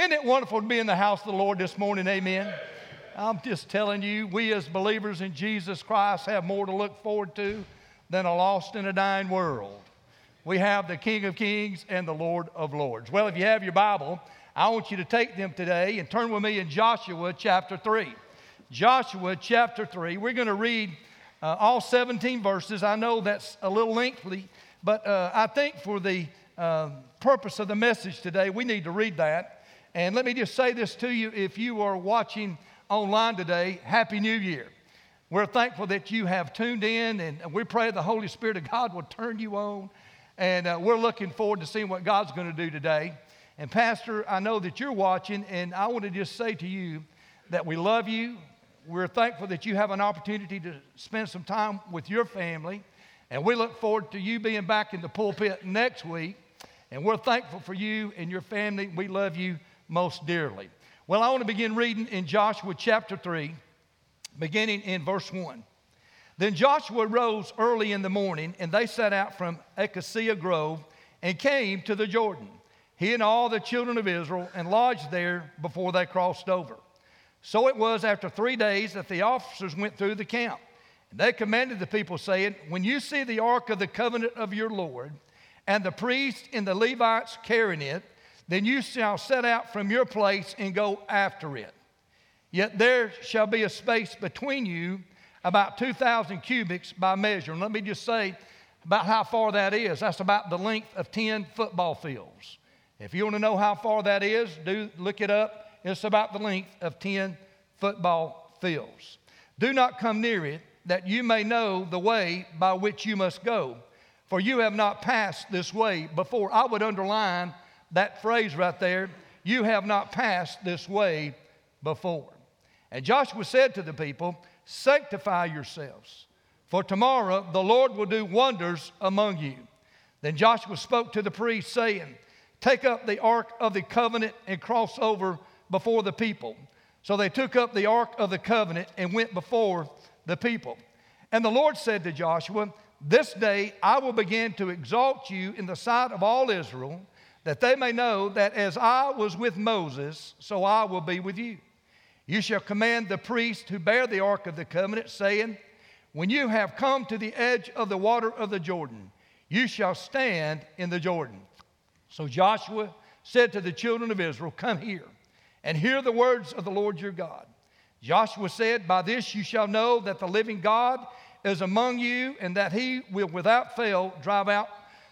Isn't it wonderful to be in the house of the Lord this morning? Amen. I'm just telling you, we as believers in Jesus Christ have more to look forward to than a lost and a dying world. We have the King of Kings and the Lord of Lords. Well, if you have your Bible, I want you to take them today and turn with me in Joshua chapter 3. Joshua chapter 3. We're going to read uh, all 17 verses. I know that's a little lengthy, but uh, I think for the uh, purpose of the message today, we need to read that. And let me just say this to you if you are watching online today, Happy New Year. We're thankful that you have tuned in, and we pray the Holy Spirit of God will turn you on. And uh, we're looking forward to seeing what God's going to do today. And, Pastor, I know that you're watching, and I want to just say to you that we love you. We're thankful that you have an opportunity to spend some time with your family. And we look forward to you being back in the pulpit next week. And we're thankful for you and your family. We love you most dearly. Well, I want to begin reading in Joshua chapter 3, beginning in verse 1. Then Joshua rose early in the morning, and they set out from Acacia Grove and came to the Jordan, he and all the children of Israel, and lodged there before they crossed over. So it was after three days that the officers went through the camp. And they commanded the people, saying, When you see the ark of the covenant of your Lord, and the priests and the Levites carrying it, then you shall set out from your place and go after it. Yet there shall be a space between you about 2,000 cubits by measure. And let me just say about how far that is. That's about the length of 10 football fields. If you want to know how far that is, do look it up. It's about the length of 10 football fields. Do not come near it, that you may know the way by which you must go, for you have not passed this way before. I would underline that phrase right there, you have not passed this way before. And Joshua said to the people, Sanctify yourselves, for tomorrow the Lord will do wonders among you. Then Joshua spoke to the priests, saying, Take up the ark of the covenant and cross over before the people. So they took up the ark of the covenant and went before the people. And the Lord said to Joshua, This day I will begin to exalt you in the sight of all Israel that they may know that as I was with Moses, so I will be with you. You shall command the priests who bear the ark of the covenant, saying, When you have come to the edge of the water of the Jordan, you shall stand in the Jordan. So Joshua said to the children of Israel, Come here and hear the words of the Lord your God. Joshua said, By this you shall know that the living God is among you, and that he will without fail drive out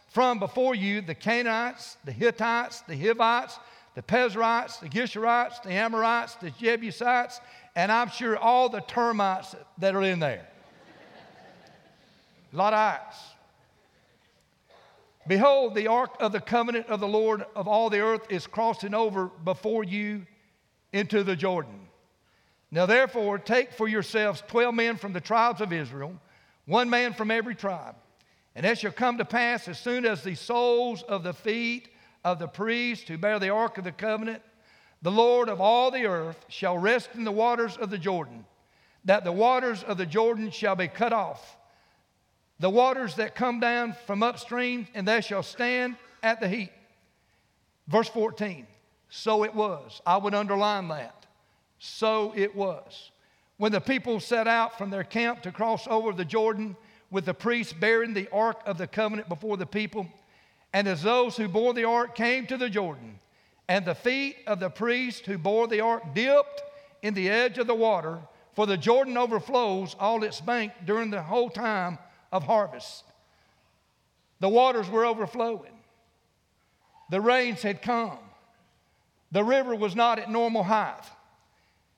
from before you the Canaanites, the Hittites, the Hivites, the Perizzites, the Girgashites, the Amorites, the Jebusites, and I'm sure all the termites that are in there. A lot of ites. Behold, the ark of the covenant of the Lord of all the earth is crossing over before you into the Jordan. Now, therefore, take for yourselves 12 men from the tribes of Israel, one man from every tribe and it shall come to pass as soon as the soles of the feet of the priests who bear the ark of the covenant, the Lord of all the earth, shall rest in the waters of the Jordan, that the waters of the Jordan shall be cut off. The waters that come down from upstream, and they shall stand at the heat. Verse 14. So it was. I would underline that. So it was. When the people set out from their camp to cross over the Jordan, with the priests bearing the ark of the covenant before the people. And as those who bore the ark came to the Jordan, and the feet of the priest who bore the ark dipped in the edge of the water, for the Jordan overflows all its bank during the whole time of harvest. The waters were overflowing. The rains had come. The river was not at normal height.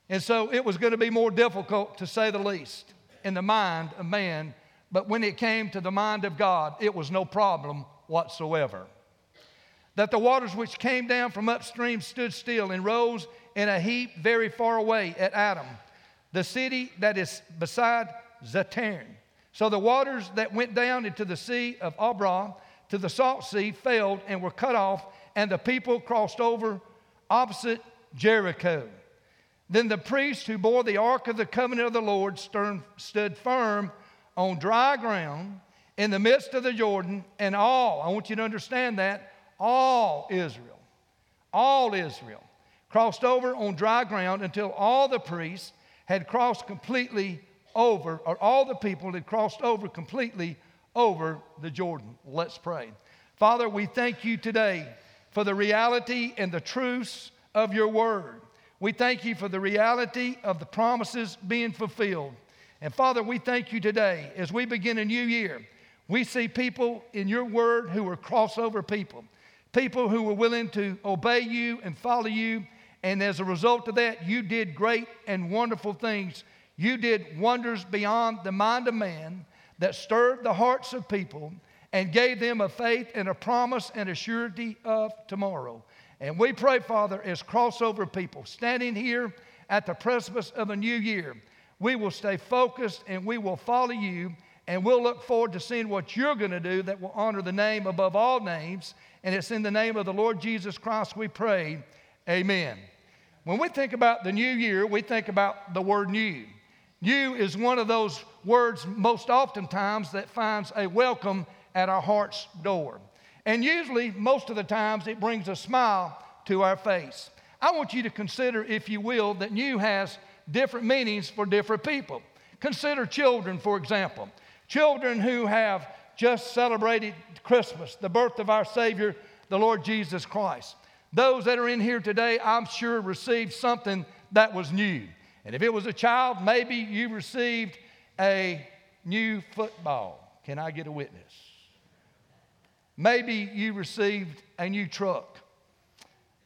And so it was going to be more difficult, to say the least, in the mind of man but when it came to the mind of God, it was no problem whatsoever. That the waters which came down from upstream stood still and rose in a heap very far away at Adam, the city that is beside Zarethan. So the waters that went down into the sea of Arabah to the salt sea failed and were cut off, and the people crossed over opposite Jericho. Then the priests who bore the ark of the covenant of the Lord stood firm on dry ground in the midst of the Jordan, and all, I want you to understand that, all Israel, all Israel crossed over on dry ground until all the priests had crossed completely over, or all the people had crossed over completely over the Jordan. Let's pray. Father, we thank you today for the reality and the truths of your word. We thank you for the reality of the promises being fulfilled. And Father, we thank you today as we begin a new year. We see people in your word who are crossover people, people who were willing to obey you and follow you. And as a result of that, you did great and wonderful things. You did wonders beyond the mind of man that stirred the hearts of people and gave them a faith and a promise and a surety of tomorrow. And we pray, Father, as crossover people standing here at the precipice of a new year, we will stay focused and we will follow you and we'll look forward to seeing what you're going to do that will honor the name above all names. And it's in the name of the Lord Jesus Christ we pray. Amen. When we think about the new year, we think about the word new. New is one of those words most oftentimes that finds a welcome at our heart's door. And usually, most of the times, it brings a smile to our face. I want you to consider, if you will, that new has different meanings for different people. Consider children, for example. Children who have just celebrated Christmas, the birth of our Savior, the Lord Jesus Christ. Those that are in here today, I'm sure, received something that was new. And if it was a child, maybe you received a new football. Can I get a witness? Maybe you received a new truck.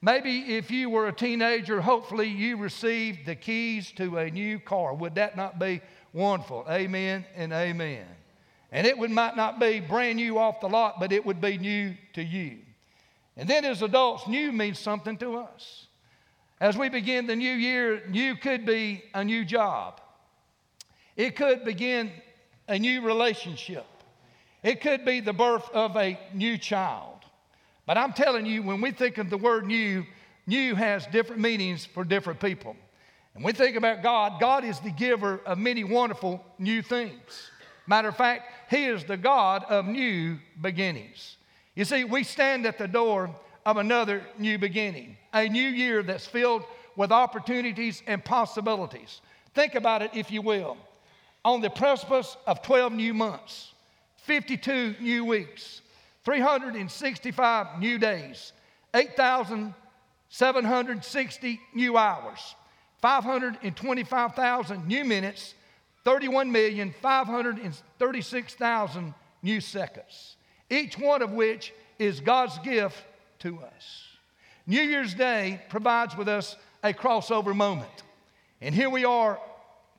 Maybe if you were a teenager, hopefully you received the keys to a new car. Would that not be wonderful? Amen and amen. And it would, might not be brand new off the lot, but it would be new to you. And then as adults, new means something to us. As we begin the new year, new could be a new job. It could begin a new relationship. It could be the birth of a new child. But I'm telling you, when we think of the word new, new has different meanings for different people. And we think about God, God is the giver of many wonderful new things. Matter of fact, He is the God of new beginnings. You see, we stand at the door of another new beginning, a new year that's filled with opportunities and possibilities. Think about it, if you will. On the precipice of 12 new months, 52 new weeks, 365 new days, 8,760 new hours, 525,000 new minutes, 31,536,000 new seconds, each one of which is God's gift to us. New Year's Day provides with us a crossover moment. And here we are,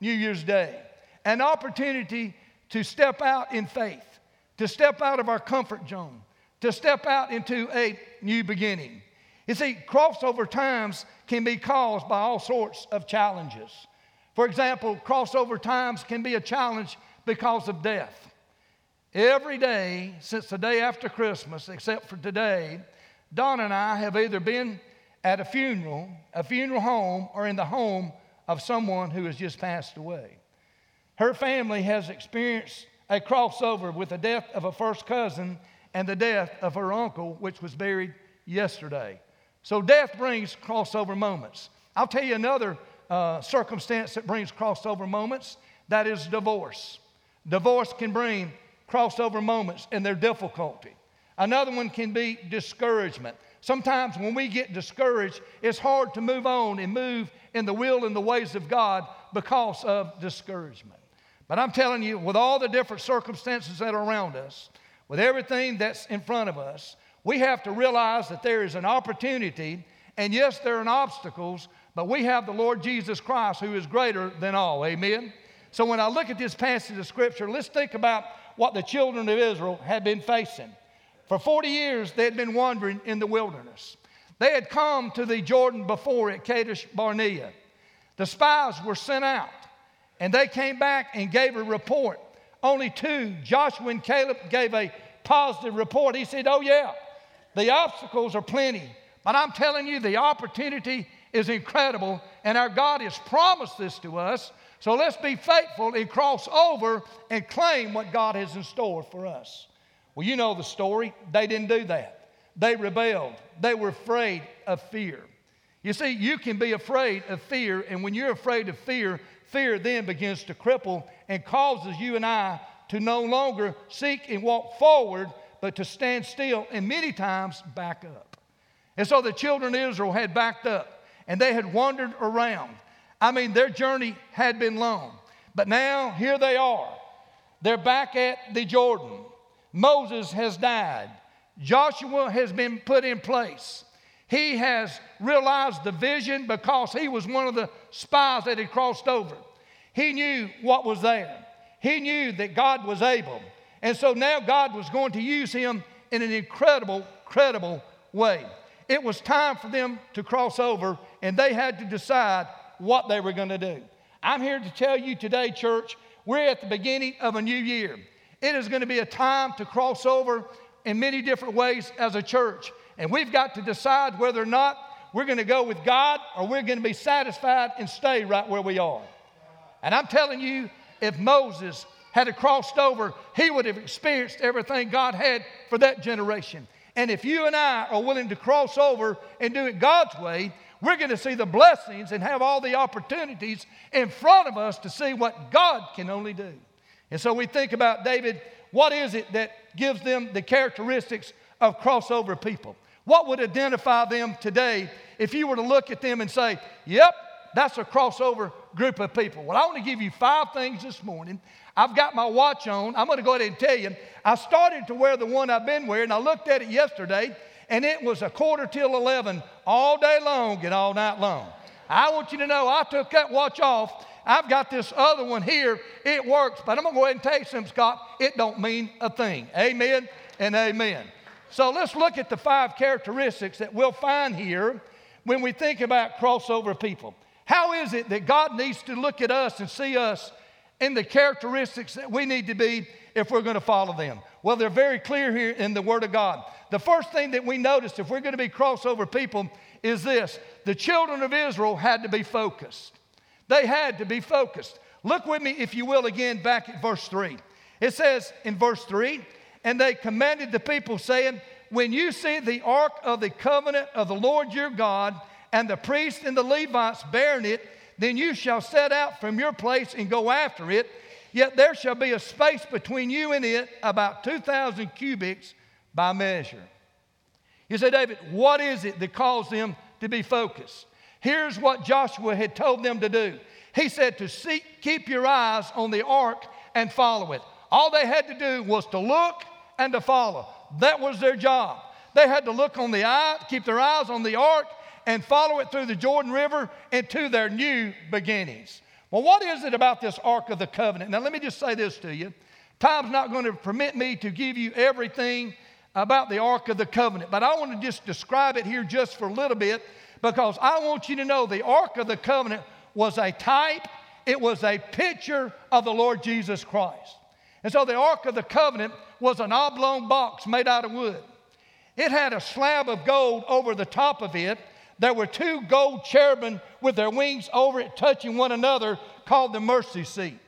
New Year's Day, an opportunity to step out in faith to step out of our comfort zone, to step out into a new beginning. You see, crossover times can be caused by all sorts of challenges. For example, crossover times can be a challenge because of death. Every day since the day after Christmas, except for today, Don and I have either been at a funeral, a funeral home, or in the home of someone who has just passed away. Her family has experienced a crossover with the death of a first cousin and the death of her uncle, which was buried yesterday. So death brings crossover moments. I'll tell you another uh, circumstance that brings crossover moments that is divorce. Divorce can bring crossover moments and their difficulty. Another one can be discouragement. Sometimes when we get discouraged, it's hard to move on and move in the will and the ways of God because of discouragement. But I'm telling you, with all the different circumstances that are around us, with everything that's in front of us, we have to realize that there is an opportunity, and yes, there are obstacles, but we have the Lord Jesus Christ who is greater than all. Amen? So when I look at this passage of Scripture, let's think about what the children of Israel had been facing. For 40 years, they had been wandering in the wilderness. They had come to the Jordan before at Kadesh Barnea. The spies were sent out. And they came back and gave a report. Only two, Joshua and Caleb, gave a positive report. He said, Oh, yeah, the obstacles are plenty, but I'm telling you, the opportunity is incredible, and our God has promised this to us. So let's be faithful and cross over and claim what God has in store for us. Well, you know the story. They didn't do that. They rebelled, they were afraid of fear. You see, you can be afraid of fear, and when you're afraid of fear, fear then begins to cripple and causes you and I to no longer seek and walk forward, but to stand still and many times back up. And so the children of Israel had backed up and they had wandered around. I mean, their journey had been long, but now here they are. They're back at the Jordan. Moses has died. Joshua has been put in place. He has realized the vision because he was one of the spies that had crossed over. He knew what was there. He knew that God was able. And so now God was going to use him in an incredible, credible way. It was time for them to cross over, and they had to decide what they were going to do. I'm here to tell you today, church, we're at the beginning of a new year. It is going to be a time to cross over in many different ways as a church. And we've got to decide whether or not we're going to go with God or we're going to be satisfied and stay right where we are. And I'm telling you, if Moses had crossed over, he would have experienced everything God had for that generation. And if you and I are willing to cross over and do it God's way, we're going to see the blessings and have all the opportunities in front of us to see what God can only do. And so we think about David, what is it that gives them the characteristics of crossover people? What would identify them today if you were to look at them and say, yep, that's a crossover group of people? Well, I want to give you five things this morning. I've got my watch on. I'm going to go ahead and tell you. I started to wear the one I've been wearing. I looked at it yesterday, and it was a quarter till 11 all day long and all night long. I want you to know I took that watch off. I've got this other one here. It works, but I'm going to go ahead and tell you something, Scott. It don't mean a thing. Amen and amen. So let's look at the five characteristics that we'll find here when we think about crossover people. How is it that God needs to look at us and see us in the characteristics that we need to be if we're going to follow them? Well, they're very clear here in the Word of God. The first thing that we notice if we're going to be crossover people is this the children of Israel had to be focused. They had to be focused. Look with me, if you will, again back at verse 3. It says in verse 3 and they commanded the people, saying, When you see the ark of the covenant of the Lord your God, and the priests and the Levites bearing it, then you shall set out from your place and go after it. Yet there shall be a space between you and it, about 2,000 cubits by measure. You say, David, what is it that caused them to be focused? Here's what Joshua had told them to do. He said to seek, keep your eyes on the ark and follow it. All they had to do was to look and to follow. That was their job. They had to look on the eye, keep their eyes on the ark, and follow it through the Jordan River into their new beginnings. Well, what is it about this Ark of the Covenant? Now, let me just say this to you. Time's not going to permit me to give you everything about the Ark of the Covenant, but I want to just describe it here just for a little bit because I want you to know the Ark of the Covenant was a type, it was a picture of the Lord Jesus Christ. And so the Ark of the Covenant was an oblong box made out of wood. It had a slab of gold over the top of it. There were two gold cherubim with their wings over it, touching one another, called the mercy seat.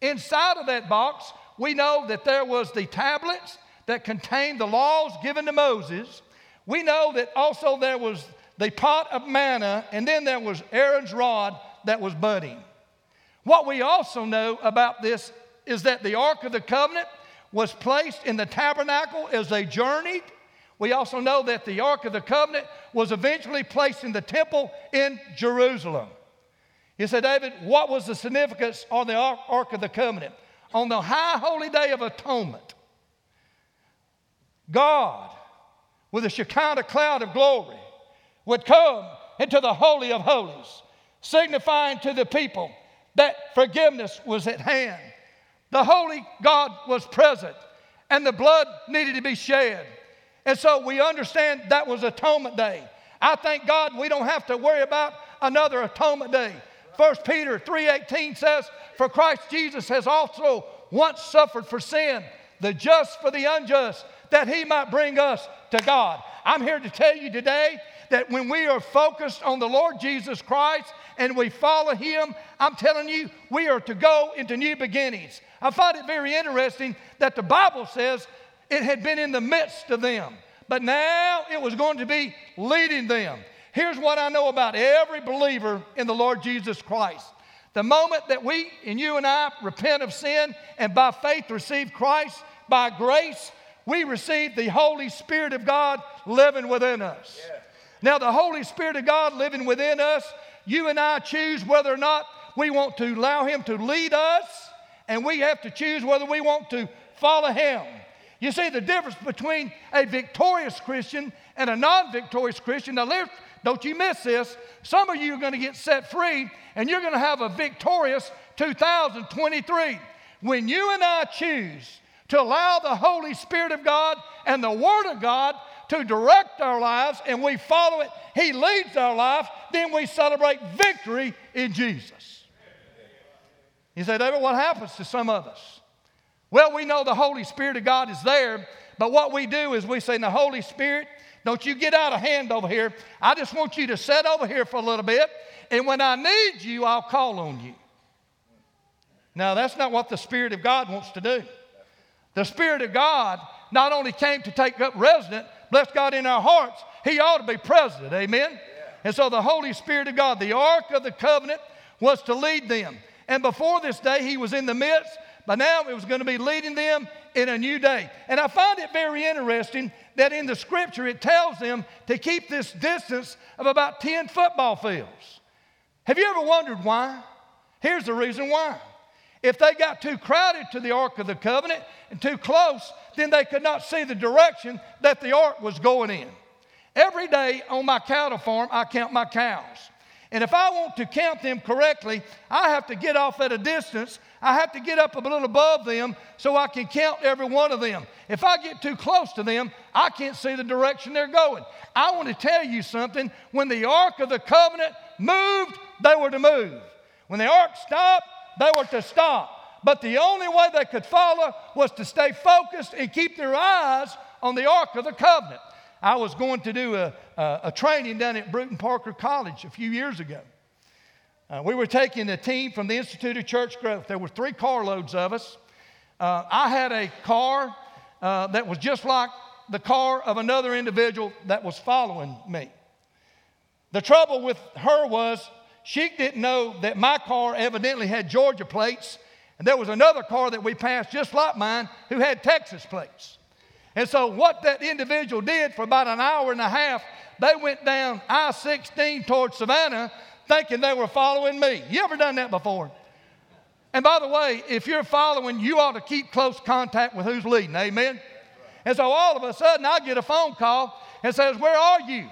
Inside of that box, we know that there was the tablets that contained the laws given to Moses. We know that also there was the pot of manna, and then there was Aaron's rod that was budding. What we also know about this is that the Ark of the Covenant was placed in the tabernacle as they journeyed. We also know that the Ark of the Covenant was eventually placed in the temple in Jerusalem. You say, David, what was the significance on the Ark of the Covenant? On the high holy day of atonement, God, with a Shekinah cloud of glory, would come into the Holy of Holies, signifying to the people that forgiveness was at hand the holy God was present and the blood needed to be shed. And so we understand that was atonement day. I thank God we don't have to worry about another atonement day. 1 Peter 3:18 says, "For Christ Jesus has also once suffered for sin, the just for the unjust, that he might bring us to God." I'm here to tell you today that when we are focused on the Lord Jesus Christ and we follow him, I'm telling you, we are to go into new beginnings. I find it very interesting that the Bible says it had been in the midst of them, but now it was going to be leading them. Here's what I know about every believer in the Lord Jesus Christ. The moment that we and you and I repent of sin and by faith receive Christ, by grace, we receive the Holy Spirit of God living within us. Yeah. Now, the Holy Spirit of God living within us, you and I choose whether or not we want to allow Him to lead us, and we have to choose whether we want to follow Him. You see, the difference between a victorious Christian and a non victorious Christian. Now, don't you miss this. Some of you are going to get set free, and you're going to have a victorious 2023. When you and I choose to allow the Holy Spirit of God and the Word of God to direct our lives and we follow it, He leads our life, then we celebrate victory in Jesus. You say, David, what happens to some of us? Well, we know the Holy Spirit of God is there, but what we do is we say, the Holy Spirit, don't you get out of hand over here. I just want you to sit over here for a little bit, and when I need you, I'll call on you. Now, that's not what the Spirit of God wants to do. The Spirit of God not only came to take up residence, bless God in our hearts, He ought to be present. Amen? Yeah. And so the Holy Spirit of God, the Ark of the Covenant, was to lead them. And before this day, He was in the midst, but now it was going to be leading them in a new day. And I find it very interesting that in the scripture it tells them to keep this distance of about 10 football fields. Have you ever wondered why? Here's the reason why. If they got too crowded to the Ark of the Covenant and too close, then they could not see the direction that the ark was going in. Every day on my cattle farm, I count my cows. And if I want to count them correctly, I have to get off at a distance. I have to get up a little above them so I can count every one of them. If I get too close to them, I can't see the direction they're going. I want to tell you something. When the Ark of the Covenant moved, they were to move. When the Ark stopped, they were to stop. But the only way they could follow was to stay focused and keep their eyes on the Ark of the Covenant. I was going to do a, a, a training down at Brewton Parker College a few years ago. Uh, we were taking a team from the Institute of Church Growth. There were three carloads of us. Uh, I had a car uh, that was just like the car of another individual that was following me. The trouble with her was she didn't know that my car evidently had Georgia plates, and there was another car that we passed just like mine who had Texas plates. And so, what that individual did for about an hour and a half, they went down I 16 towards Savannah thinking they were following me. You ever done that before? And by the way, if you're following, you ought to keep close contact with who's leading. Amen? And so all of a sudden, I get a phone call and says, Where are you?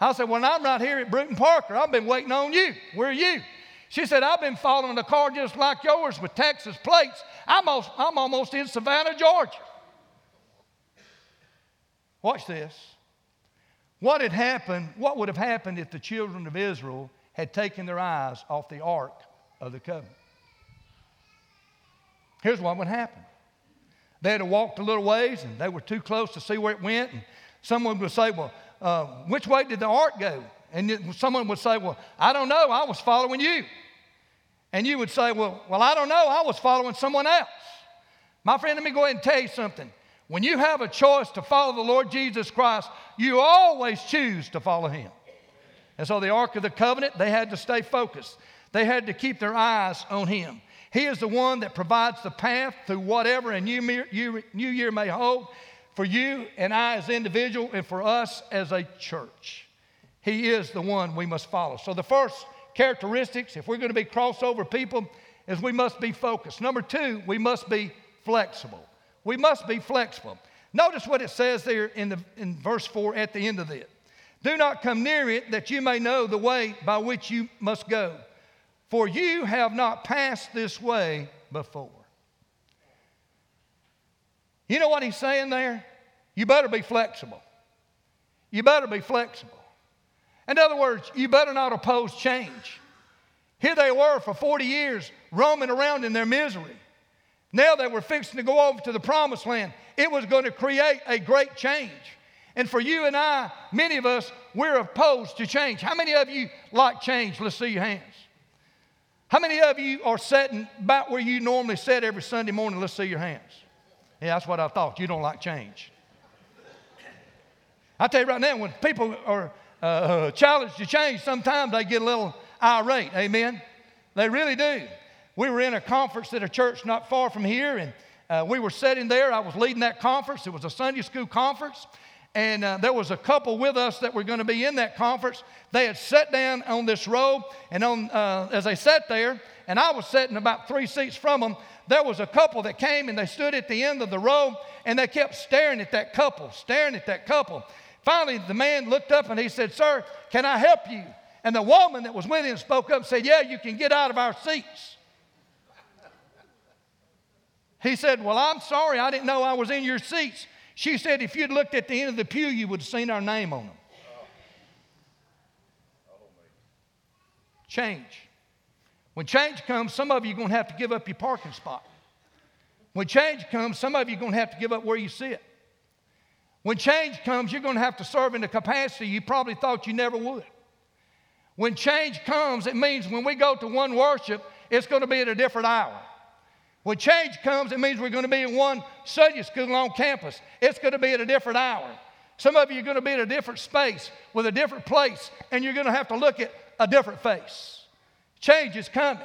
I said, Well, I'm right here at Brewton Parker. I've been waiting on you. Where are you? She said, I've been following a car just like yours with Texas plates. I'm almost, I'm almost in Savannah, Georgia. Watch this. What had happened, what would have happened if the children of Israel had taken their eyes off the ark of the covenant? Here's what would happen. They had walked a little ways and they were too close to see where it went. And someone would say, Well, uh, which way did the ark go? And someone would say, Well, I don't know. I was following you. And you would say, Well, well, I don't know. I was following someone else. My friend, let me go ahead and tell you something. When you have a choice to follow the Lord Jesus Christ, you always choose to follow him. And so the Ark of the Covenant, they had to stay focused. They had to keep their eyes on him. He is the one that provides the path through whatever a new year may hold for you and I as individual and for us as a church. He is the one we must follow. So the first characteristics, if we're going to be crossover people, is we must be focused. Number two, we must be flexible. We must be flexible. Notice what it says there in, the, in verse 4 at the end of it. Do not come near it that you may know the way by which you must go, for you have not passed this way before. You know what he's saying there? You better be flexible. You better be flexible. In other words, you better not oppose change. Here they were for 40 years roaming around in their misery. Now they were fixing to go over to the promised land. It was going to create a great change. And for you and I, many of us, we're opposed to change. How many of you like change? Let's see your hands. How many of you are sitting about where you normally sit every Sunday morning? Let's see your hands. Yeah, that's what I thought. You don't like change. I tell you right now, when people are uh, challenged to change, sometimes they get a little irate. Amen? They really do. We were in a conference at a church not far from here, and uh, we were sitting there. I was leading that conference. It was a Sunday school conference. And uh, there was a couple with us that were going to be in that conference. They had sat down on this row, and on, uh, as they sat there, and I was sitting about three seats from them, there was a couple that came and they stood at the end of the row, and they kept staring at that couple, staring at that couple. Finally, the man looked up and he said, Sir, can I help you? And the woman that was with him spoke up and said, Yeah, you can get out of our seats. He said, Well, I'm sorry, I didn't know I was in your seats. She said, If you'd looked at the end of the pew, you would have seen our name on them. Change. When change comes, some of you are going to have to give up your parking spot. When change comes, some of you are going to have to give up where you sit. When change comes, you're going to have to serve in a capacity you probably thought you never would. When change comes, it means when we go to one worship, it's going to be at a different hour. When change comes, it means we're going to be in one Sunday school on campus. It's going to be at a different hour. Some of you are going to be in a different space with a different place, and you're going to have to look at a different face. Change is coming.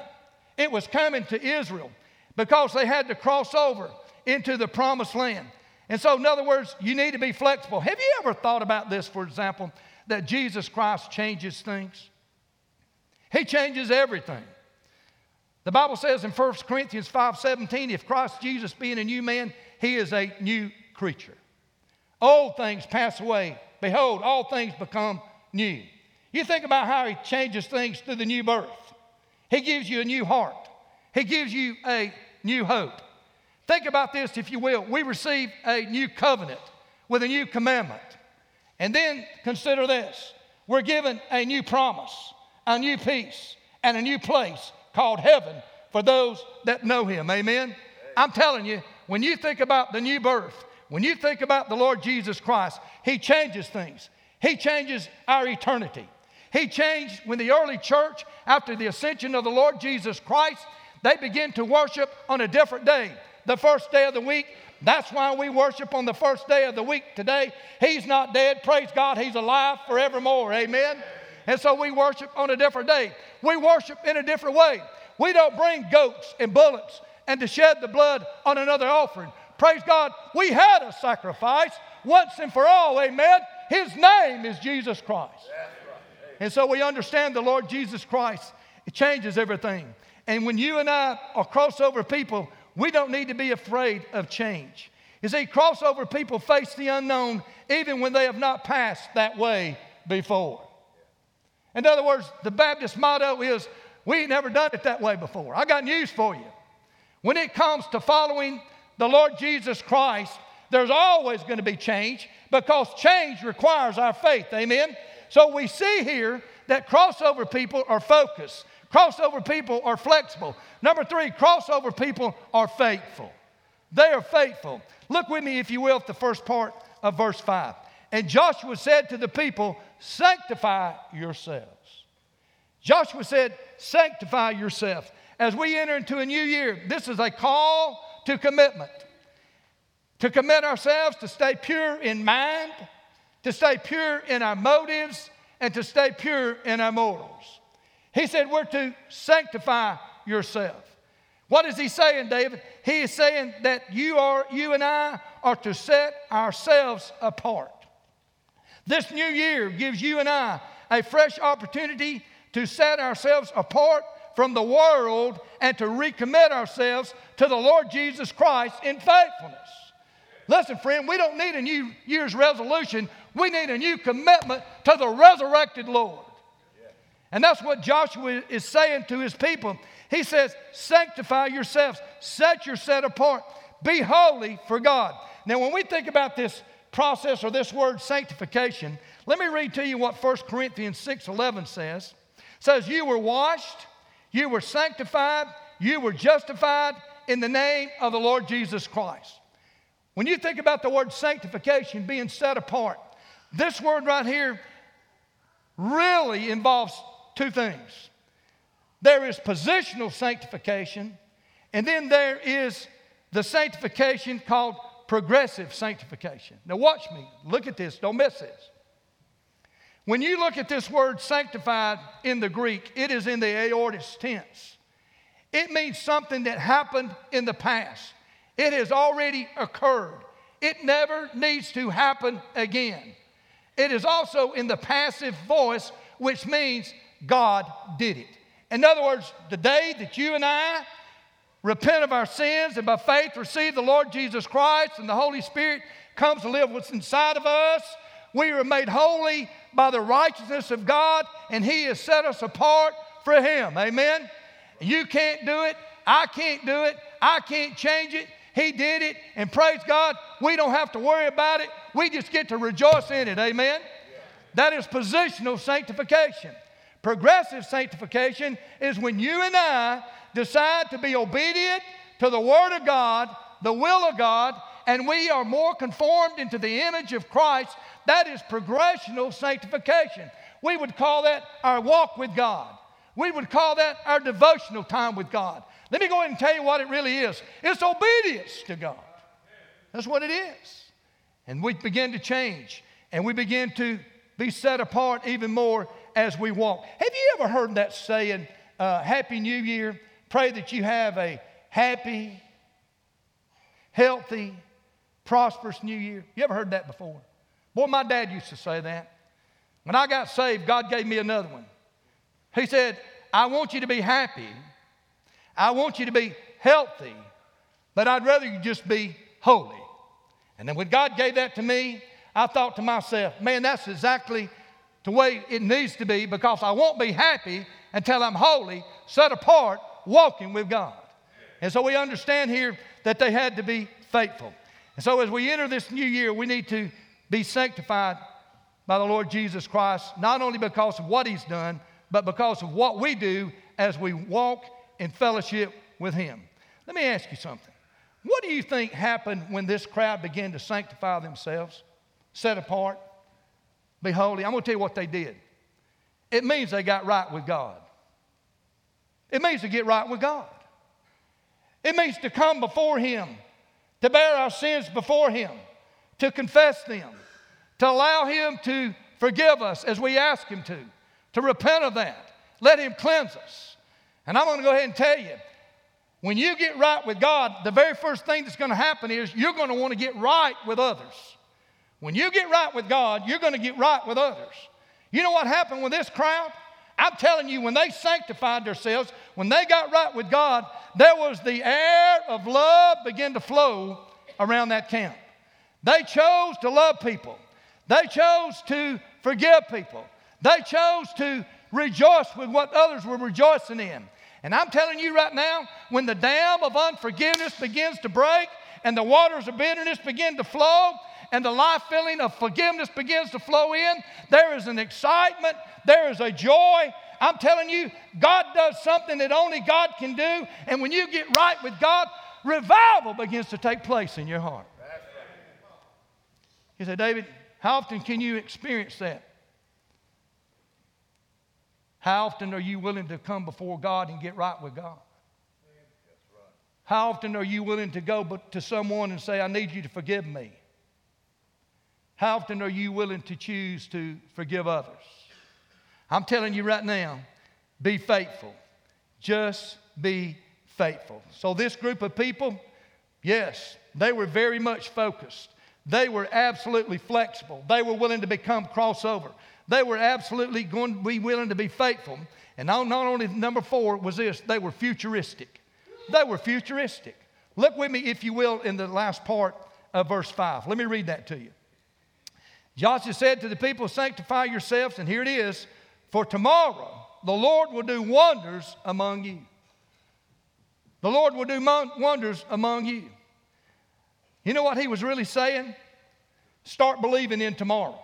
It was coming to Israel because they had to cross over into the promised land. And so, in other words, you need to be flexible. Have you ever thought about this, for example, that Jesus Christ changes things? He changes everything. The Bible says in 1 Corinthians 5:17, if Christ Jesus being a new man, he is a new creature. Old things pass away. Behold, all things become new. You think about how he changes things through the new birth. He gives you a new heart. He gives you a new hope. Think about this, if you will. We receive a new covenant with a new commandment. And then consider this we're given a new promise, a new peace, and a new place called heaven for those that know Him. Amen? I'm telling you, when you think about the new birth, when you think about the Lord Jesus Christ, He changes things. He changes our eternity. He changed when the early church, after the ascension of the Lord Jesus Christ, they began to worship on a different day the first day of the week. That's why we worship on the first day of the week today. He's not dead. Praise God. He's alive forevermore. Amen. And so we worship on a different day. We worship in a different way. We don't bring goats and bullets and to shed the blood on another offering. Praise God. We had a sacrifice once and for all. Amen. His name is Jesus Christ. And so we understand the Lord Jesus Christ. It changes everything. And when you and I are crossover people, we don't need to be afraid of change. You see, crossover people face the unknown even when they have not passed that way before. In other words, the Baptist motto is we ain't never done it that way before. I got news for you. When it comes to following the Lord Jesus Christ, there's always going to be change because change requires our faith. Amen? So we see here that crossover people are focused. Crossover people are flexible. Number three, crossover people are faithful. They are faithful. Look with me, if you will, at the first part of verse 5. And Joshua said to the people, Sanctify yourselves. Joshua said, Sanctify yourself. As we enter into a new year, this is a call to commitment. To commit ourselves to stay pure in mind, to stay pure in our motives, and to stay pure in our morals. He said, We're to sanctify yourself. What is he saying, David? He is saying that you are, you and I are to set ourselves apart. This new year gives you and I a fresh opportunity to set ourselves apart from the world and to recommit ourselves to the Lord Jesus Christ in faithfulness. Listen, friend, we don't need a New Year's resolution. We need a new commitment to the resurrected Lord. And that's what Joshua is saying to his people. He says, Sanctify yourselves, set yourself apart, be holy for God. Now, when we think about this process or this word sanctification, let me read to you what 1 Corinthians 6 11 says. It says, You were washed, you were sanctified, you were justified in the name of the Lord Jesus Christ. When you think about the word sanctification being set apart, this word right here really involves two things there is positional sanctification, and then there is the sanctification called progressive sanctification. Now, watch me. Look at this. Don't miss this. When you look at this word sanctified in the Greek, it is in the aorist tense. It means something that happened in the past. It has already occurred. It never needs to happen again. It is also in the passive voice, which means God did it. In other words, the day that you and I repent of our sins and by faith receive the Lord Jesus Christ and the Holy Spirit comes to live what's inside of us, we are made holy by the righteousness of God and He has set us apart for Him. Amen? You can't do it. I can't do it. I can't change it. He did it, and praise God, we don't have to worry about it. We just get to rejoice in it. Amen? That is positional sanctification. Progressive sanctification is when you and I decide to be obedient to the Word of God, the will of God, and we are more conformed into the image of Christ. That is progressional sanctification. We would call that our walk with God. We would call that our devotional time with God. Let me go ahead and tell you what it really is it's obedience to God. That's what it is. And we begin to change and we begin to be set apart even more as we walk. Have you ever heard that saying, uh, Happy New Year? Pray that you have a happy, healthy, prosperous new year. You ever heard that before? Boy, my dad used to say that. When I got saved, God gave me another one. He said, I want you to be happy I want you to be healthy, but I'd rather you just be holy. And then when God gave that to me, I thought to myself, man, that's exactly the way it needs to be because I won't be happy until I'm holy, set apart, walking with God. And so we understand here that they had to be faithful. And so as we enter this new year, we need to be sanctified by the Lord Jesus Christ, not only because of what He's done, but because of what we do as we walk in fellowship with Him. Let me ask you something. What do you think happened when this crowd began to sanctify themselves, set apart, be holy? I'm going to tell you what they did. It means they got right with God. It means to get right with God. It means to come before Him, to bear our sins before Him, to confess them, to allow Him to forgive us as we ask Him to, to repent of that. Let Him cleanse us. And I'm going to go ahead and tell you when you get right with God, the very first thing that's going to happen is you're going to want to get right with others. When you get right with God, you're going to get right with others. You know what happened with this crowd? I'm telling you, when they sanctified themselves, when they got right with God, there was the air of love begin to flow around that camp. They chose to love people. They chose to forgive people. They chose to rejoice with what others were rejoicing in. And I'm telling you right now, when the dam of unforgiveness begins to break and the waters of bitterness begin to flow and the life filling of forgiveness begins to flow in, there is an excitement, there is a joy. I'm telling you, God does something that only God can do. And when you get right with God, revival begins to take place in your heart. You say, David, how often can you experience that? How often are you willing to come before God and get right with God? How often are you willing to go to someone and say, I need you to forgive me? How often are you willing to choose to forgive others? I'm telling you right now, be faithful. Just be faithful. So, this group of people, yes, they were very much focused. They were absolutely flexible. They were willing to become crossover. They were absolutely going to be willing to be faithful. And not, only number four was this, they were futuristic. They were futuristic. Look with me, if you will, in the last part of verse 5. Let me read that to you. Joshua said to the people, Sanctify yourselves, and here it is, for tomorrow the Lord will do wonders among you. The Lord will do wonders among you. You know what he was really saying? Start believing in tomorrow.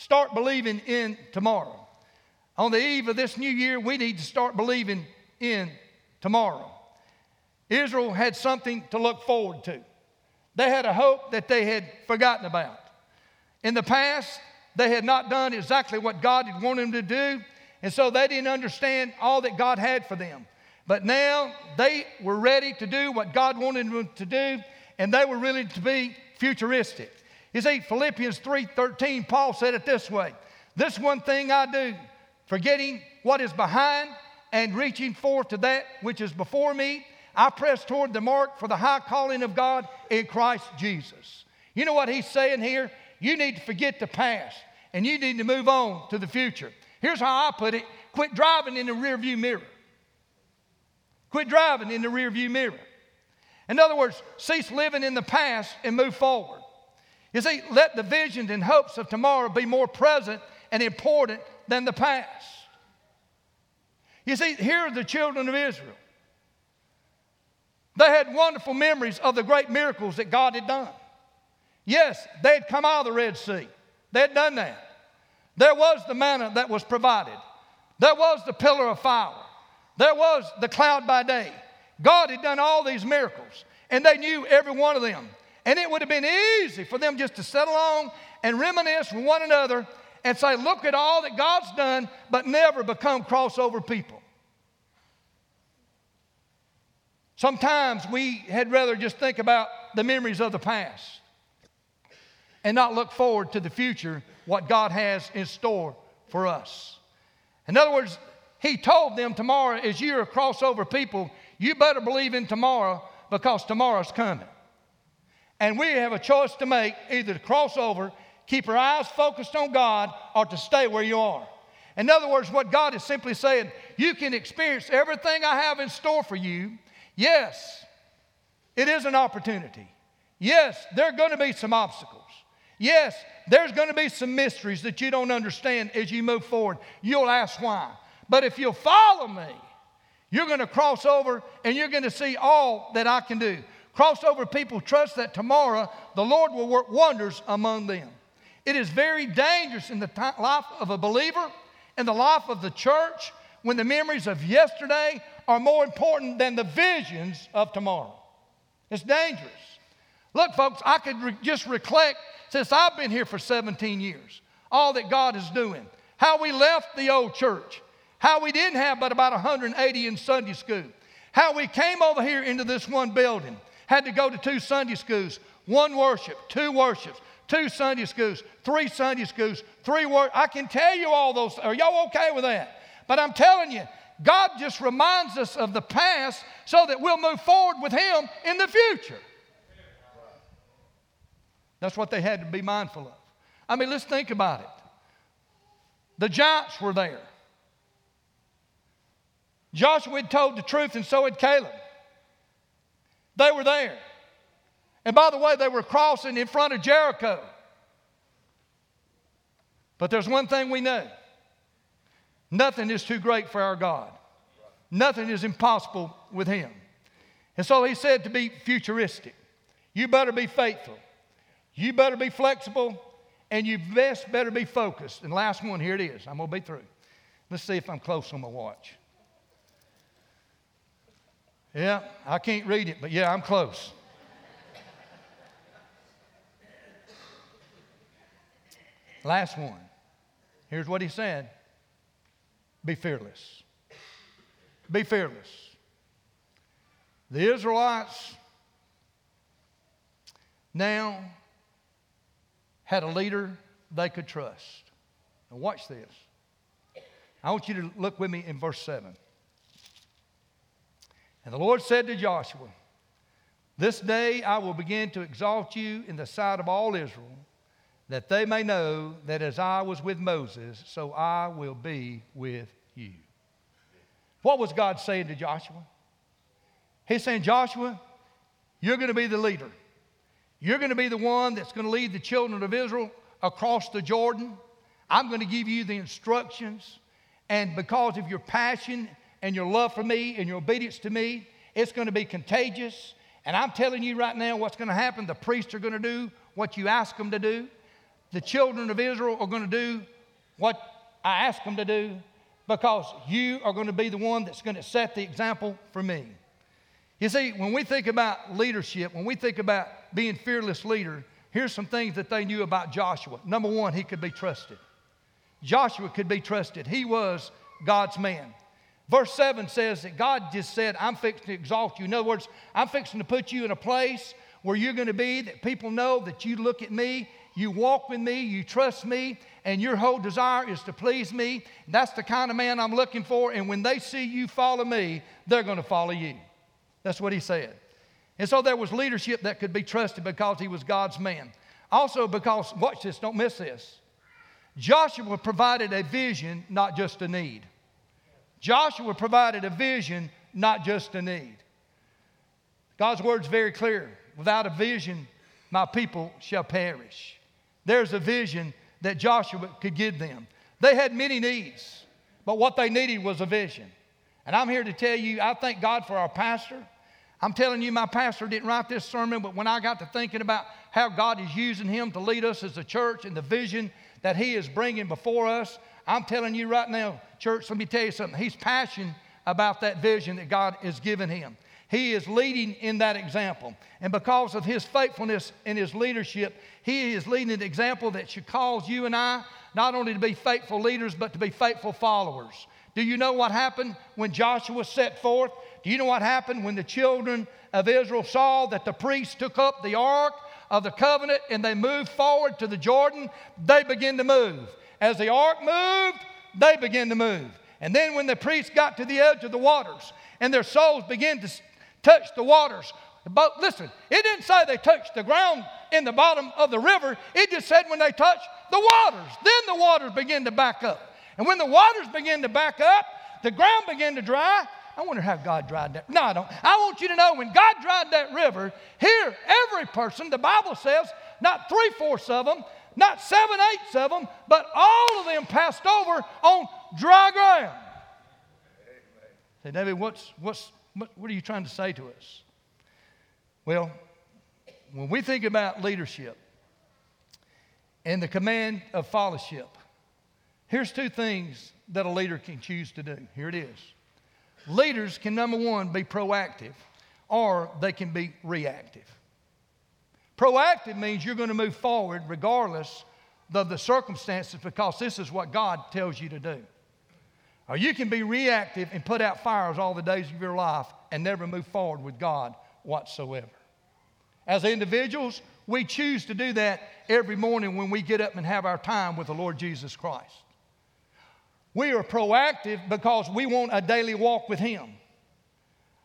Start believing in tomorrow. On the eve of this new year, we need to start believing in tomorrow. Israel had something to look forward to. They had a hope that they had forgotten about. In the past, they had not done exactly what God had wanted them to do, and so they didn't understand all that God had for them. But now they were ready to do what God wanted them to do, and they were ready to be futuristic. You see, Philippians 3:13, Paul said it this way: This one thing I do, forgetting what is behind and reaching forth to that which is before me, I press toward the mark for the high calling of God in Christ Jesus. You know what he's saying here? You need to forget the past and you need to move on to the future. Here's how I put it quit driving in the rearview mirror. Quit driving in the rearview mirror. In other words, cease living in the past and move forward. You see, let the visions and hopes of tomorrow be more present and important than the past. You see, here are the children of Israel. They had wonderful memories of the great miracles that God had done. Yes, they had come out of the Red Sea, they had done that. There was the manna that was provided, there was the pillar of fire, there was the cloud by day. God had done all these miracles, and they knew every one of them. And it would have been easy for them just to sit along and reminisce with one another and say, Look at all that God's done, but never become crossover people. Sometimes we had rather just think about the memories of the past and not look forward to the future, what God has in store for us. In other words, He told them tomorrow, as you're a crossover people, you better believe in tomorrow because tomorrow's coming. And we have a choice to make either to cross over, keep our eyes focused on God, or to stay where you are. In other words, what God is simply saying, you can experience everything I have in store for you. Yes, it is an opportunity. Yes, there are going to be some obstacles. Yes, there's going to be some mysteries that you don't understand as you move forward. You'll ask why. But if you'll follow me, you're going to cross over and you're going to see all that I can do. Crossover people trust that tomorrow the Lord will work wonders among them. It is very dangerous in the life of a believer, in the life of the church, when the memories of yesterday are more important than the visions of tomorrow. It's dangerous. Look, folks, I could re- just recollect since I've been here for 17 years all that God is doing. How we left the old church, how we didn't have but about 180 in Sunday school, how we came over here into this one building had to go to two Sunday schools, one worship, two worships, two Sunday schools, three Sunday schools, three work. I can tell you all those. Are y'all okay with that? But I'm telling you, God just reminds us of the past so that we'll move forward with Him in the future. That's what they had to be mindful of. I mean, let's think about it. The giants were there. Joshua had told the truth, and so had Caleb. They were there. And by the way, they were crossing in front of Jericho. But there's one thing we know nothing is too great for our God, nothing is impossible with Him. And so He said to be futuristic. You better be faithful, you better be flexible, and you best better be focused. And last one, here it is. I'm going to be through. Let's see if I'm close on my watch. Yeah, I can't read it, but yeah, I'm close. Last one. Here's what he said Be fearless. Be fearless. The Israelites now had a leader they could trust. Now, watch this. I want you to look with me in verse 7. And the Lord said to Joshua, This day I will begin to exalt you in the sight of all Israel, that they may know that as I was with Moses, so I will be with you. What was God saying to Joshua? He's saying, Joshua, you're going to be the leader. You're going to be the one that's going to lead the children of Israel across the Jordan. I'm going to give you the instructions. And because of your passion and your love for me and your obedience to me, it's going to be contagious. And I'm telling you right now what's going to happen. The priests are going to do what you ask them to do. The children of Israel are going to do what I ask them to do because you are going to be the one that's going to set the example for me. You see, when we think about leadership, when we think about being fearless leader, here's some things that they knew about Joshua. Number one, he could be trusted. Joshua could be trusted. He was God's man. Verse 7 says that God just said, I'm fixing to exalt you. In other words, I'm fixing to put you in a place where you're going to be that people know that you look at me you walk with me, you trust me, and your whole desire is to please me. That's the kind of man I'm looking for. And when they see you follow me, they're going to follow you. That's what he said. And so there was leadership that could be trusted because he was God's man. Also, because, watch this, don't miss this. Joshua provided a vision, not just a need. Joshua provided a vision, not just a need. God's word's very clear. Without a vision, my people shall perish. There's a vision that Joshua could give them. They had many needs, but what they needed was a vision. And I'm here to tell you, I thank God for our pastor. I'm telling you, my pastor didn't write this sermon, but when I got to thinking about how God is using him to lead us as a church and the vision that he is bringing before us, I'm telling you right now, church, let me tell you something. He's passionate about that vision that God has given him. He is leading in that example. And because of his faithfulness in his leadership, he is leading an example that should cause you and I not only to be faithful leaders, but to be faithful followers. Do you know what happened when Joshua set forth? Do you know what happened when the children of Israel saw that the priests took up the ark of the covenant and they moved forward to the Jordan? They began to move. As the ark moved, they began to move. And then when the priests got to the edge of the waters and their soles began to touch the waters, but listen, it didn't say they touched the ground in the bottom of the river. It just said when they touched the waters, then the waters began to back up. And when the waters began to back up, the ground began to dry. I wonder how God dried that. No, I don't. I want you to know when God dried that river, here, every person, the Bible says, not three fourths of them, not seven eighths of them, but all of them passed over on dry ground. Say, David, what's, what's, what, what are you trying to say to us? Well, when we think about leadership and the command of fellowship, here's two things that a leader can choose to do. Here it is. Leaders can, number one, be proactive or they can be reactive. Proactive means you're going to move forward regardless of the circumstances because this is what God tells you to do. Or you can be reactive and put out fires all the days of your life and never move forward with God whatsoever. As individuals, we choose to do that every morning when we get up and have our time with the Lord Jesus Christ. We are proactive because we want a daily walk with Him.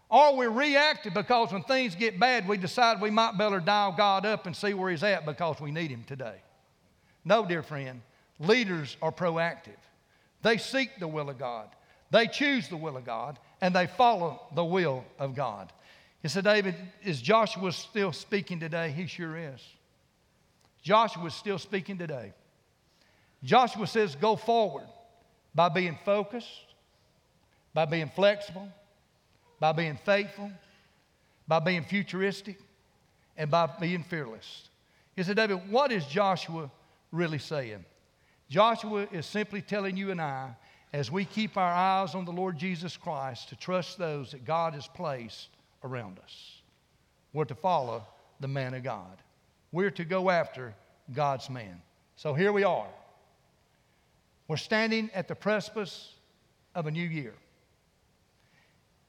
Or we're reactive because when things get bad, we decide we might better dial God up and see where He's at because we need Him today. No, dear friend, leaders are proactive. They seek the will of God, they choose the will of God, and they follow the will of God. You said, David, is Joshua still speaking today? He sure is. Joshua is still speaking today. Joshua says, go forward by being focused, by being flexible, by being faithful, by being futuristic, and by being fearless. You said, David, what is Joshua really saying? Joshua is simply telling you and I, as we keep our eyes on the Lord Jesus Christ, to trust those that God has placed around us. We're to follow the man of God. We're to go after God's man. So here we are. We're standing at the precipice of a new year.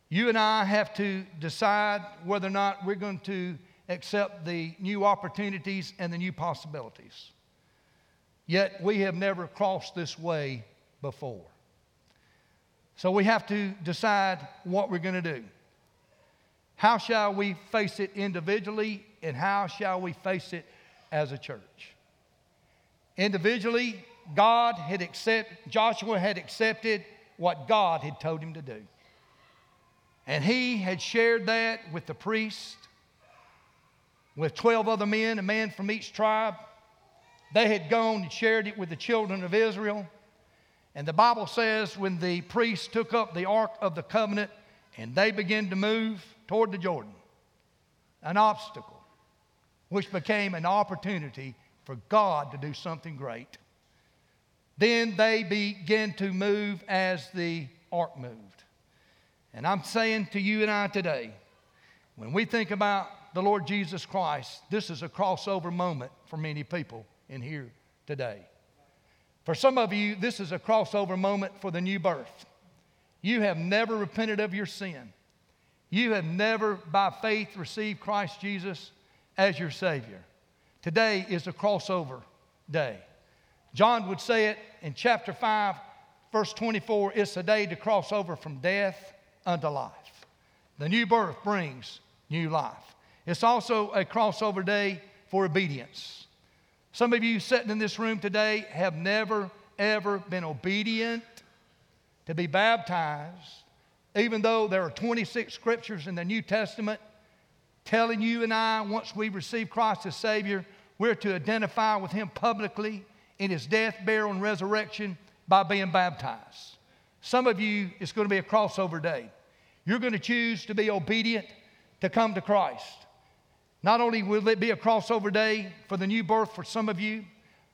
You and I have to decide whether or not we're going to accept the new opportunities and the new possibilities. Yet we have never crossed this way before. So we have to decide what we're going to do. How shall we face it individually, and how shall we face it as a church? Individually, God had accepted, Joshua had accepted what God had told him to do. And he had shared that with the priest, with 12 other men, a man from each tribe. They had gone and shared it with the children of Israel. And the Bible says when the priest took up the Ark of the Covenant and they began to move toward the Jordan, an obstacle, which became an opportunity for God to do something great. Then they began to move as the ark moved. And I'm saying to you and I today, when we think about the Lord Jesus Christ, this is a crossover moment for many people in here today. For some of you, this is a crossover moment for the new birth. You have never repented of your sin. You have never, by faith, received Christ Jesus as your Savior. Today is a crossover day. John would say it in chapter 5, verse 24 it's a day to cross over from death unto life. The new birth brings new life. It's also a crossover day for obedience. Some of you sitting in this room today have never, ever been obedient to be baptized, even though there are 26 scriptures in the New Testament telling you and I, once we receive Christ as Savior, we're to identify with Him publicly in His death, burial, and resurrection by being baptized. Some of you, it's going to be a crossover day. You're going to choose to be obedient to come to Christ. Not only will it be a crossover day for the new birth for some of you,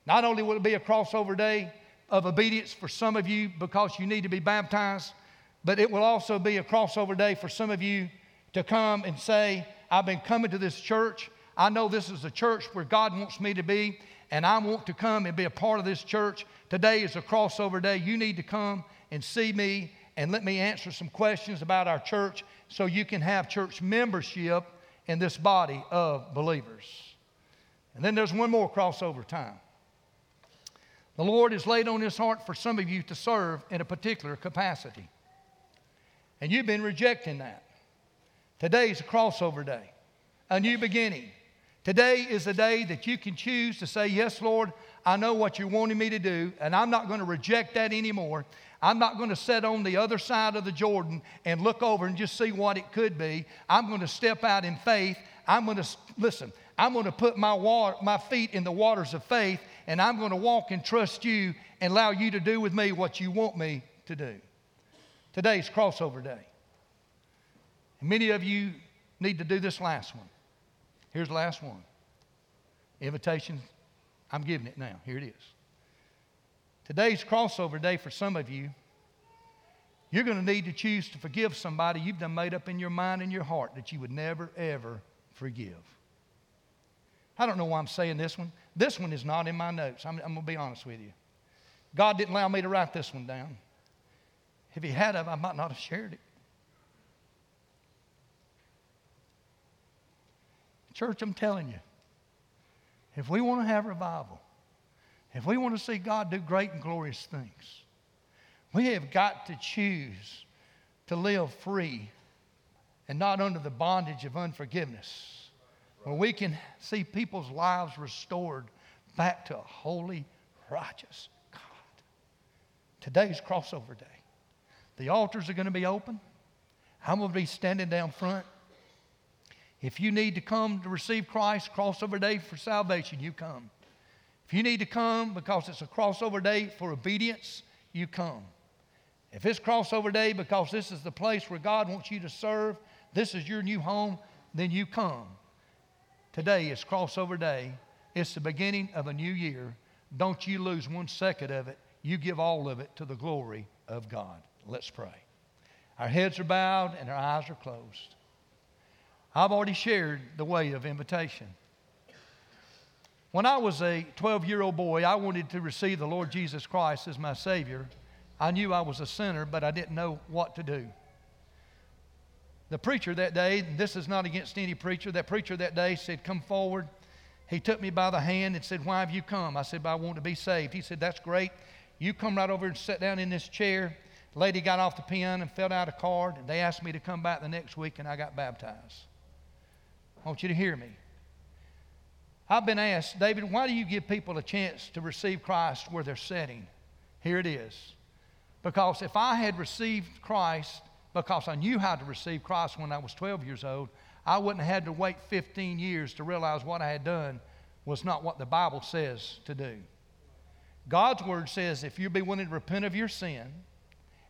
not only will it be a crossover day of obedience for some of you because you need to be baptized, but it will also be a crossover day for some of you to come and say, I've been coming to this church. I know this is a church where God wants me to be, and I want to come and be a part of this church. Today is a crossover day. You need to come and see me and let me answer some questions about our church so you can have church membership in this body of believers. And then there's one more crossover time. The Lord has laid on his heart for some of you to serve in a particular capacity. And you've been rejecting that. Today is a crossover day, a new beginning. Today is the day that you can choose to say, Yes, Lord, I know what you're wanting me to do, and I'm not going to reject that anymore. I'm not going to sit on the other side of the Jordan and look over and just see what it could be. I'm going to step out in faith. I'm going to, listen, I'm going to put my, water, my feet in the waters of faith, and I'm going to walk and trust you and allow you to do with me what you want me to do. Today's crossover day. Many of you need to do this last one. Here's the last one. Invitation, I'm giving it now. Here it is. Today's crossover day for some of you. You're going to need to choose to forgive somebody you've done made up in your mind and your heart that you would never, ever forgive. I don't know why I'm saying this one. This one is not in my notes. I'm, I'm going to be honest with you. God didn't allow me to write this one down. If He had, I might not have shared it. Church, I'm telling you, if we want to have revival, if we want to see God do great and glorious things, we have got to choose to live free and not under the bondage of unforgiveness, where we can see people's lives restored back to a holy, righteous God. Today's crossover day. The altars are going to be open. I'm going to be standing down front. If you need to come to receive Christ, crossover day for salvation, you come. If you need to come because it's a crossover day for obedience, you come. If it's crossover day because this is the place where God wants you to serve, this is your new home, then you come. Today is crossover day. It's the beginning of a new year. Don't you lose one second of it. You give all of it to the glory of God. Let's pray. Our heads are bowed and our eyes are closed. I've already shared the way of invitation. When I was a 12 year old boy, I wanted to receive the Lord Jesus Christ as my Savior. I knew I was a sinner, but I didn't know what to do. The preacher that day, this is not against any preacher, that preacher that day said, Come forward. He took me by the hand and said, Why have you come? I said, I want to be saved. He said, That's great. You come right over and sit down in this chair. The lady got off the pen and filled out a card. And they asked me to come back the next week, and I got baptized. I want you to hear me. I've been asked, David, why do you give people a chance to receive Christ where they're sitting? Here it is. Because if I had received Christ because I knew how to receive Christ when I was 12 years old, I wouldn't have had to wait 15 years to realize what I had done was not what the Bible says to do. God's word says if you be willing to repent of your sin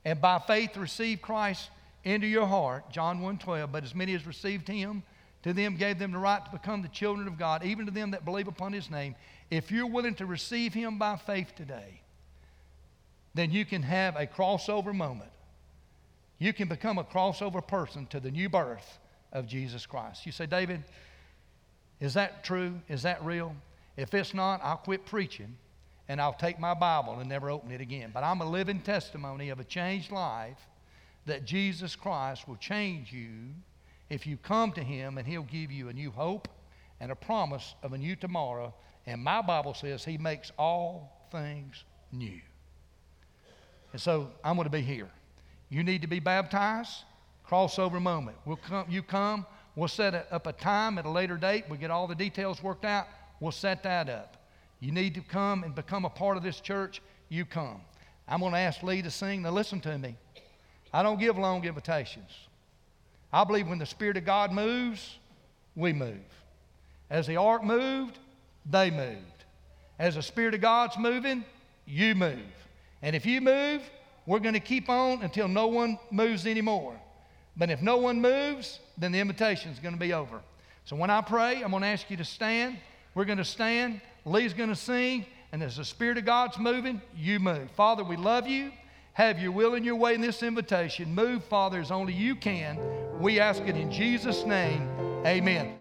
and by faith receive Christ into your heart, John 1:12, but as many as received him, to them gave them the right to become the children of God, even to them that believe upon his name. If you're willing to receive him by faith today, then you can have a crossover moment. You can become a crossover person to the new birth of Jesus Christ. You say, David, is that true? Is that real? If it's not, I'll quit preaching and I'll take my Bible and never open it again. But I'm a living testimony of a changed life that Jesus Christ will change you if you come to Him and He'll give you a new hope and a promise of a new tomorrow. And my Bible says He makes all things new. And so I'm going to be here. You need to be baptized, crossover moment. We'll come, you come, we'll set up a time at a later date. We'll get all the details worked out. We'll set that up. You need to come and become a part of this church. You come. I'm going to ask Lee to sing. Now, listen to me. I don't give long invitations. I believe when the Spirit of God moves, we move. As the ark moved, they moved. As the Spirit of God's moving, you move. And if you move, we're going to keep on until no one moves anymore. But if no one moves, then the invitation is going to be over. So when I pray, I'm going to ask you to stand. We're going to stand. Lee's going to sing. And as the Spirit of God's moving, you move. Father, we love you. Have your will and your way in this invitation. Move, Father, as only you can. We ask it in Jesus' name. Amen.